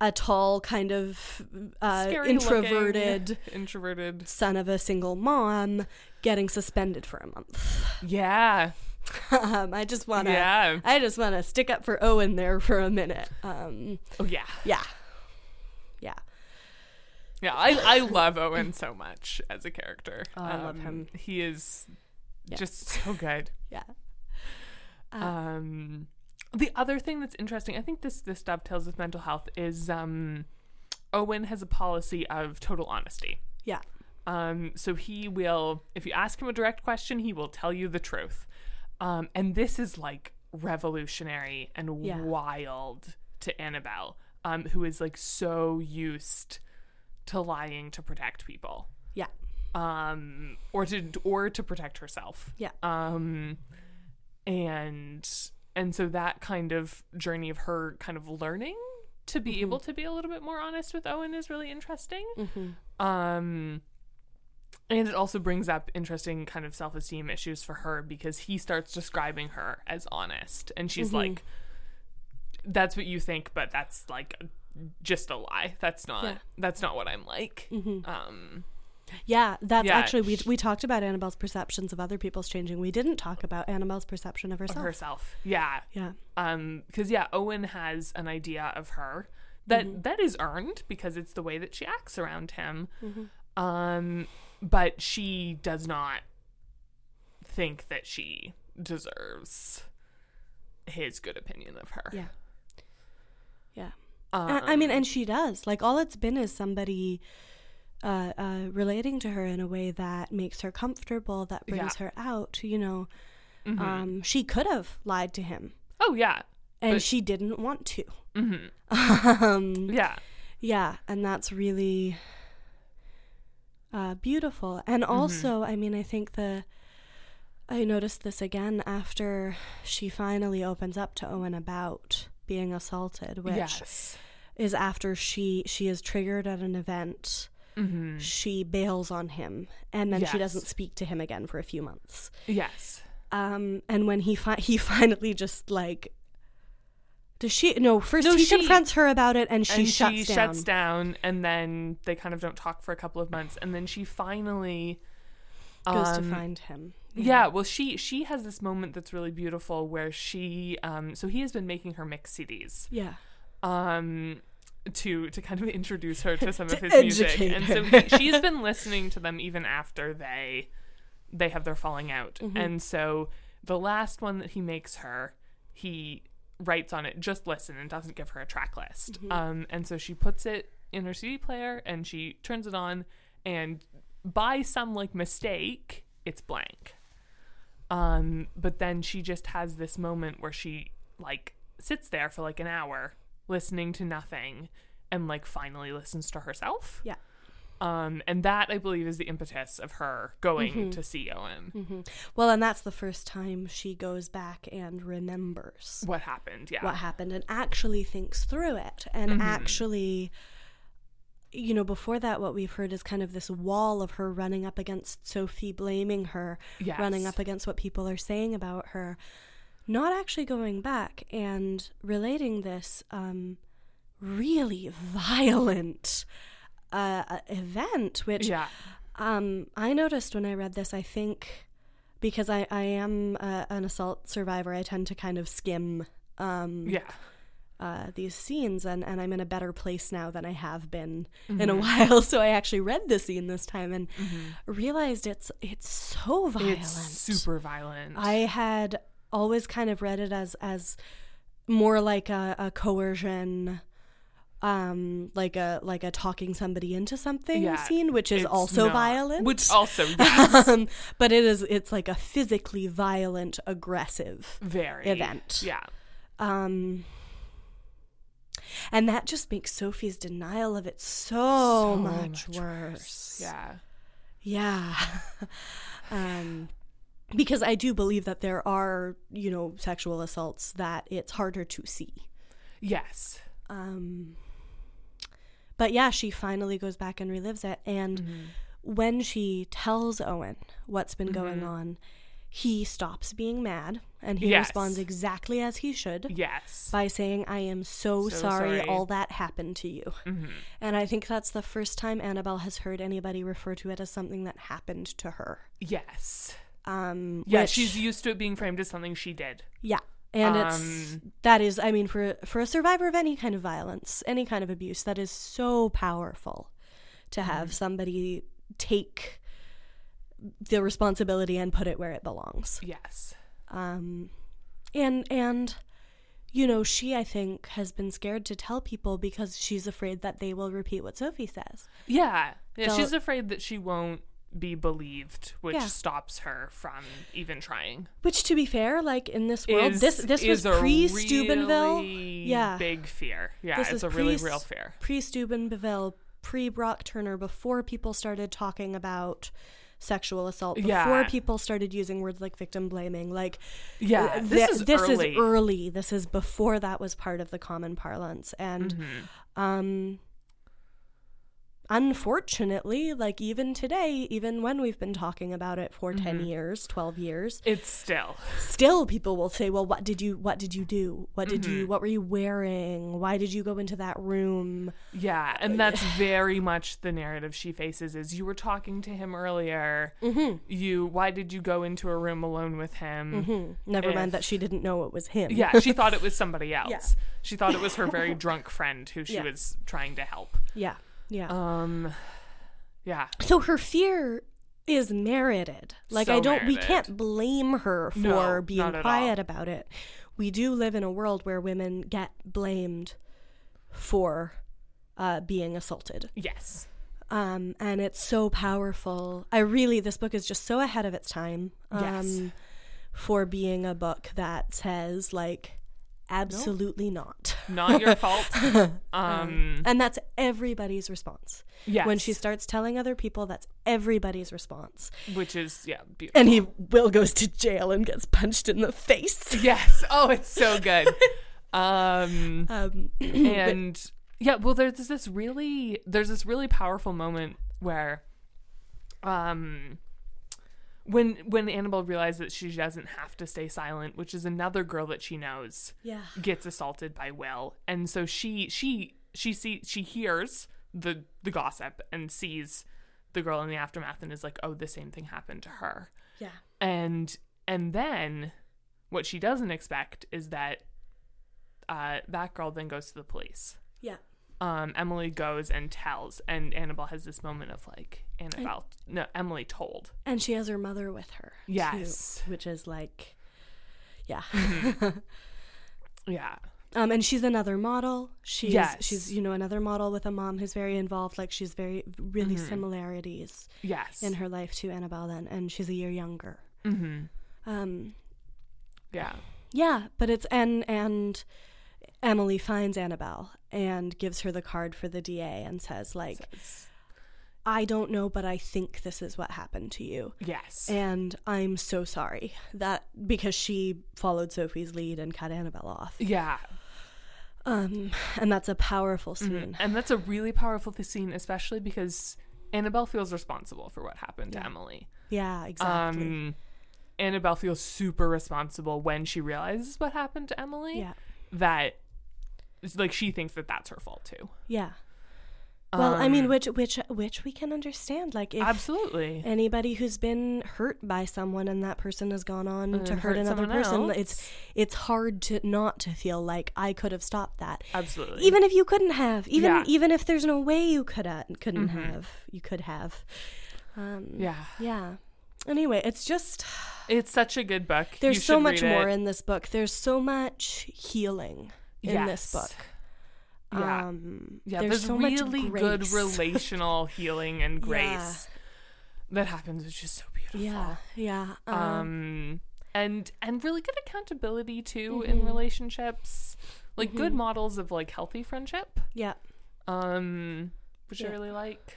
a tall, kind of uh, introverted
looking, introverted
son of a single mom getting suspended for a month.
yeah <laughs>
um, I just want to,
Yeah.
I just want to stick up for Owen there for a minute. Um,
oh yeah
yeah, yeah.
Yeah, I, I love Owen so much as a character.
Oh, I love
Um,
him.
He is
Yeah.
just so good. <laughs>
Yeah.
Um, the other thing that's interesting, I think this this dovetails with mental health, is um, Owen has a policy of total honesty.
Yeah.
Um, so he will, if you ask him a direct question, he will tell you the truth. Um, and this is like revolutionary and
Yeah.
wild to Annabel, um, who is like so used to lying to protect people,
Yeah.
um, or to or to protect herself.
Yeah.
Um, and and so that kind of journey of her kind of learning to be able to be a little bit more honest with Owen is really interesting.
Mm-hmm.
Um, And it also brings up interesting kind of self esteem issues for her because he starts describing her as honest. And she's
Mm-hmm.
like, that's what you think, but that's like just a lie. That's not
Yeah. Mm-hmm.
that's not what I'm like. Um
Yeah, that's
Yeah,
actually we we talked about Annabel's perceptions of other people's changing. We didn't talk about Annabel's perception of
of
herself.
herself. Yeah.
Yeah.
Um because yeah, Owen has an idea of her that
Mm-hmm.
that is earned because it's the way that she acts around him.
Mm-hmm.
Um but she does not think that she deserves his good opinion of her.
Yeah.
Um,
I mean, and she does. Like, all it's been is somebody uh, uh, relating to her in a way that makes her comfortable, that brings
Yeah.
her out. You know,
mhm.
um, she could have lied to him,
oh yeah.
and
But-
she didn't want to.
hmm <laughs>
um,
Yeah.
yeah, and that's really uh, beautiful. And
Mm-hmm.
also, I mean, I think the I noticed this again after she finally opens up to Owen about being assaulted, which
yes.
is after she she is triggered at an event.
hmm
She bails on him, and then she doesn't speak to him again for a few months.
Yes.
Um, and when he fi- <laughs> he finally just like. Does she no? First
No,
he
she-
confronts her about it, and she
and
shuts
she
down.
shuts down, and then they kind of don't talk for a couple of months, and then she finally
Goes to
um,
find him.
Yeah, well, she she has this moment that's really beautiful where she um so he has been making her mix CDs
Yeah.
um to to kind of introduce her to <laughs> some
To
of his music,
educate
and so he, <laughs> she's been listening to them even after they they have their falling out,
Mm-hmm.
and so the last one that he makes her, he writes on it just listen and doesn't give her a track list,
Mm-hmm.
um and so she puts it in her CD player and she turns it on, and by some like mistake, it's blank. Um, but then she just has this moment where she like sits there for like an hour listening to nothing and like finally listens to herself.
Yeah.
Um, and that I believe is the impetus of her going
Mm-hmm.
to see Owen. Mm-hmm.
Well, and that's the first time she goes back and remembers
What happened? Yeah.
what happened and actually thinks through it and
Mm-hmm.
actually you know before that what we've heard is kind of this wall of her running up against Sophie blaming her
Yes.
running up against what people are saying about her not actually going back and relating this um really violent uh, uh, event which
Yeah.
um, I noticed when I read this, I think because I, I am uh, an assault survivor, I tend to kind of skim um,
Yeah.
Uh, these scenes, and, and I'm in a better place now than I have been in
Mm-hmm.
a while. <laughs> So I actually read the scene this time and realized it's it's so violent.
It's super violent.
I had always kind of read it as as more like a, a coercion um like a like a talking somebody into something
Yeah,
scene which is also
not-
violent
Which <laughs> also, yes.
um, but it is it's like a physically violent aggressive
very.
event.
Yeah.
um and that just makes sophie's denial of it so,
So
much,
much
worse.
Yeah.
yeah. <laughs> Um because i do believe that there are you know sexual assaults that it's harder to see.
Yes.
um but yeah she finally goes back and relives it. And
Mm-hmm.
when she tells owen what's been going on he stops being mad and he
Yes.
responds exactly as he should
Yes.
by saying i am so,
So
sorry,
sorry.
all that happened to you
Mhm.
and i think that's the first time annabel has heard anybody refer to it as something that happened to her
Yes.
um
Yeah,
which-
she's used to it being framed as something she did.
Yeah. And it's
Um,
that is I mean for for a survivor of any kind of violence, any kind of abuse, that is so powerful to have somebody take the responsibility and put it where it belongs.
Yes.
Um and and you know, she I think has been scared to tell people because she's afraid that they will repeat what Sophie says.
Yeah. Yeah,
They'll-
she's afraid that she won't be believed, which
Yeah.
stops her from even trying.
Which to be fair, like in this world,
Is-
this this was pre Steubenville.
really
Yeah.
Big fear. Yeah,
This
it's
is
a really real fear.
pre Steubenville, pre Brock Turner, before people started talking about sexual assault, before
Yeah.
people started using words like victim blaming, like
Yeah,
uh,
this is
this
early.
is early. This is before that was part of the common parlance, and
Mm-hmm.
um, unfortunately, like even today, even when we've been talking about it for 10 years, 12 years,
It's still.
still people will say, "Well, what did you what did you do? What did
Mm-hmm.
you what were you wearing? Why did you go into that room?"
Yeah, and that's <laughs> very much the narrative she faces is you were talking to him earlier.
Mm-hmm.
You why did you go into a room alone with him?
Never mind that she didn't know it was him.
Yeah, she thought it was <laughs> somebody else. She thought it was her very drunk friend who she
Yeah.
was trying to help.
yeah. Yeah.
Um yeah.
so her fear is merited. Like
So
I don't we can't blame her for
No,
being quiet
all.
about it. We do live in a world where women get blamed for uh, being assaulted.
Yes.
um, and it's so powerful. I really, this book is just so ahead of its time. Um,
Yes.
For being a book that says like, absolutely not,
Not your <laughs> fault. Um
and that's everybody's response.
yes.
When she starts telling other people, that's everybody's response.
which is yeah, beautiful.
And he Will goes to jail and gets punched in the face.
Yes. Oh, it's so good. <laughs> um
Um, <clears throat>
and yeah well there's this really there's this really powerful moment where um when when annabel realizes that she doesn't have to stay silent which is another girl that she knows
yeah,
gets assaulted by will. And so she she she see she hears the the gossip and sees the girl in the aftermath and is like oh the same thing happened to her.
Yeah,
and and then what she doesn't expect is that uh, that girl then goes to the police.
Yeah.
Um, Emily goes and tells, and Annabel has this moment of like, Annabel, no, Emily told.
And she has her mother with her. too,
Yes.
which is like, yeah. <laughs>
Yeah.
Um, and she's another model. She's
Yes.
she's you know another model with a mom who's very involved. Like she's very really
Mm-hmm.
similarities
Yes.
in her life to Annabel then, and she's a year younger.
Mm-hmm.
Um,
Yeah.
yeah, but it's and and Emily finds Annabel and gives her the card for the DA and says like,
Says-
I don't know, but I think this is what happened to you.
Yes.
And I'm so sorry that because she followed Sophie's lead and cut Annabel off.
yeah.
Um, and that's a powerful
Mhm.
scene.
And that's a really powerful scene, especially because Annabel feels responsible for what happened to Emily.
Yeah, exactly.
Um, Annabel feels super responsible when she realizes what happened to Emily.
yeah,
That, like, she thinks that that's her fault too.
yeah. Well, I mean,
Um,
which which which we can understand. Like, if
absolutely.
anybody who's been hurt by someone and that person has gone on
And
to hurt
hurt
another person,
else.
it's it's hard to not to feel like I could have stopped that.
Absolutely.
Even if you couldn't have, even
Yeah.
even if there's no way you could have, couldn't
Mhm.
have, you could have. Um,
yeah.
yeah. Anyway, it's just
It's such a good book.
there's
You
so much more
it.
in this book. There's so much healing in this book.
Yeah.
Um,
yeah,
there's,
there's,
so much
really good <laughs> relational healing and
Yeah.
grace that happens, which is so beautiful.
Yeah, yeah. Um,
Um, and and really good accountability too in
Mhm.
relationships, like good
Mhm.
models of like healthy friendship.
yeah.
Um, which
Yeah.
I really like.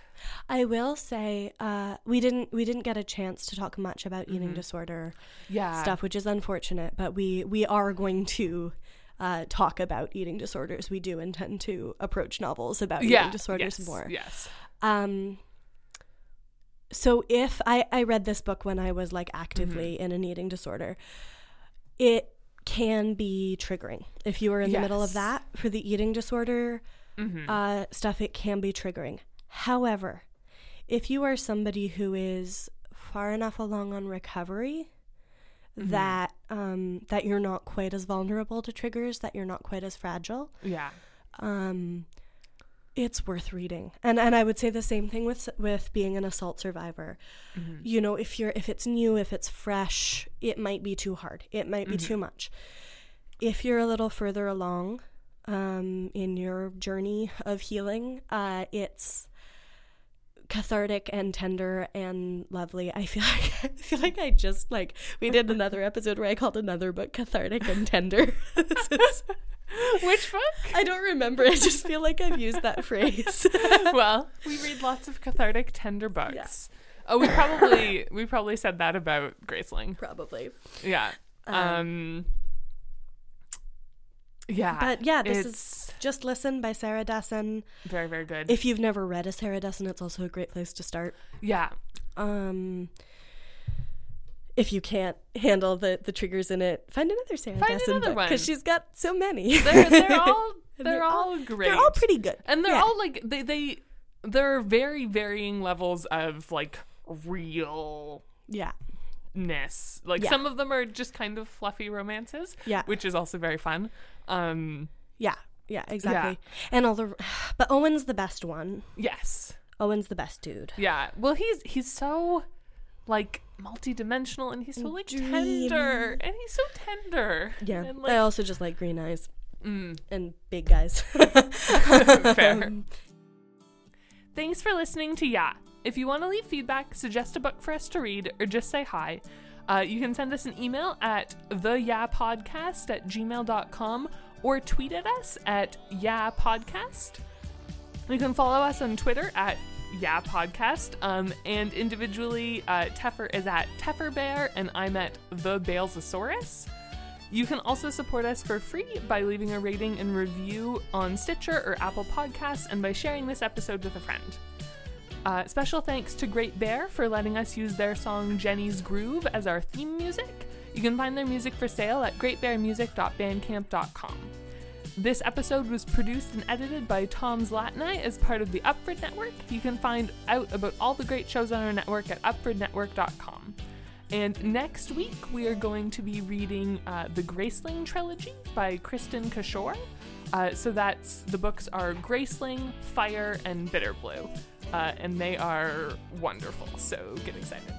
I will say uh, we didn't we didn't get a chance to talk much about eating
Mhm.
disorder
Yeah,
stuff, which is unfortunate. But we we are going to. Uh, talk about eating disorders. We do intend to approach novels about
Yeah,
eating disorders
yes,
more.
Yes.
Um, so if I, I read this book when I was like actively
Mm-hmm.
in an eating disorder, it can be triggering. If you are in the middle of that for the eating disorder
hmm
uh, stuff, it can be triggering. However, if you are somebody who is far enough along on recovery
Mm-hmm.
that um, that you're not quite as vulnerable to triggers, that you're not quite as fragile,
yeah.
um, it's worth reading. And and I would say the same thing with with being an assault survivor.
Mhm.
You know, if you're if it's new, if it's fresh, it might be too hard. It might be too much. If you're a little further along um, in your journey of healing, uh, it's cathartic and tender and lovely. I feel <laughs> like I feel like I just like we did another episode where I called another book cathartic and tender. <laughs> is <laughs>
Which book?
I don't remember. I just feel like I've used that phrase.
well, we read lots of cathartic, tender books. Oh, we probably we probably said that about Graceling.
Probably.
Yeah.
Um,
Um. Yeah.
But yeah, this is Just Listen by Sarah Dessen.
very, very good.
If you've never read a Sarah Dessen, it's also a great place to start.
yeah.
Um, if you can't handle the, the triggers in it, find another Sarah
Find
Dessen
another one.
because she's got so many.
They're, they're <laughs> all
And
they're, all, great.
They're all pretty good.
and they're
Yeah.
all like they they they're very varying levels of like real
yeah,
Like
Yeah.
some of them are just kind of fluffy romances,
yeah,
which is also very fun. Um
yeah, yeah, exactly. And all the, <sighs> but Owen's the best one.
yes.
Owen's the best dude.
Yeah. Well, he's he's so like multidimensional and he's so like tender and he's so tender.
Yeah,
And,
I also just like green eyes
mm,
and big guys. <laughs> <laughs>
fair. Thanks for listening to Yeah. If you want to leave feedback, suggest a book for us to read, or just say hi, uh, you can send us an email at theyapodcast at gmail.com or tweet at us at yapodcast. You can follow us on Twitter at YA Podcast, um, and individually, uh, Teffer is at Tefferbear, and I'm at the Balesosaurus. You can also support us for free by leaving a rating and review on Stitcher or Apple Podcasts, and by sharing this episode with a friend. Uh, special thanks to Great Bear for letting us use their song Jenny's Groove as our theme music. You can find their music for sale at greatbearmusic.bandcamp.com. This episode was produced and edited by Tom Zlatni as part of the Upford Network. You can find out about all the great shows on our network at upfordnetwork.com. And next week, we are going to be reading uh, the Graceling trilogy by Kristin Cashore. Uh, so that's the books are Graceling, Fire, and Bitter Blue, uh, and they are wonderful. So get excited.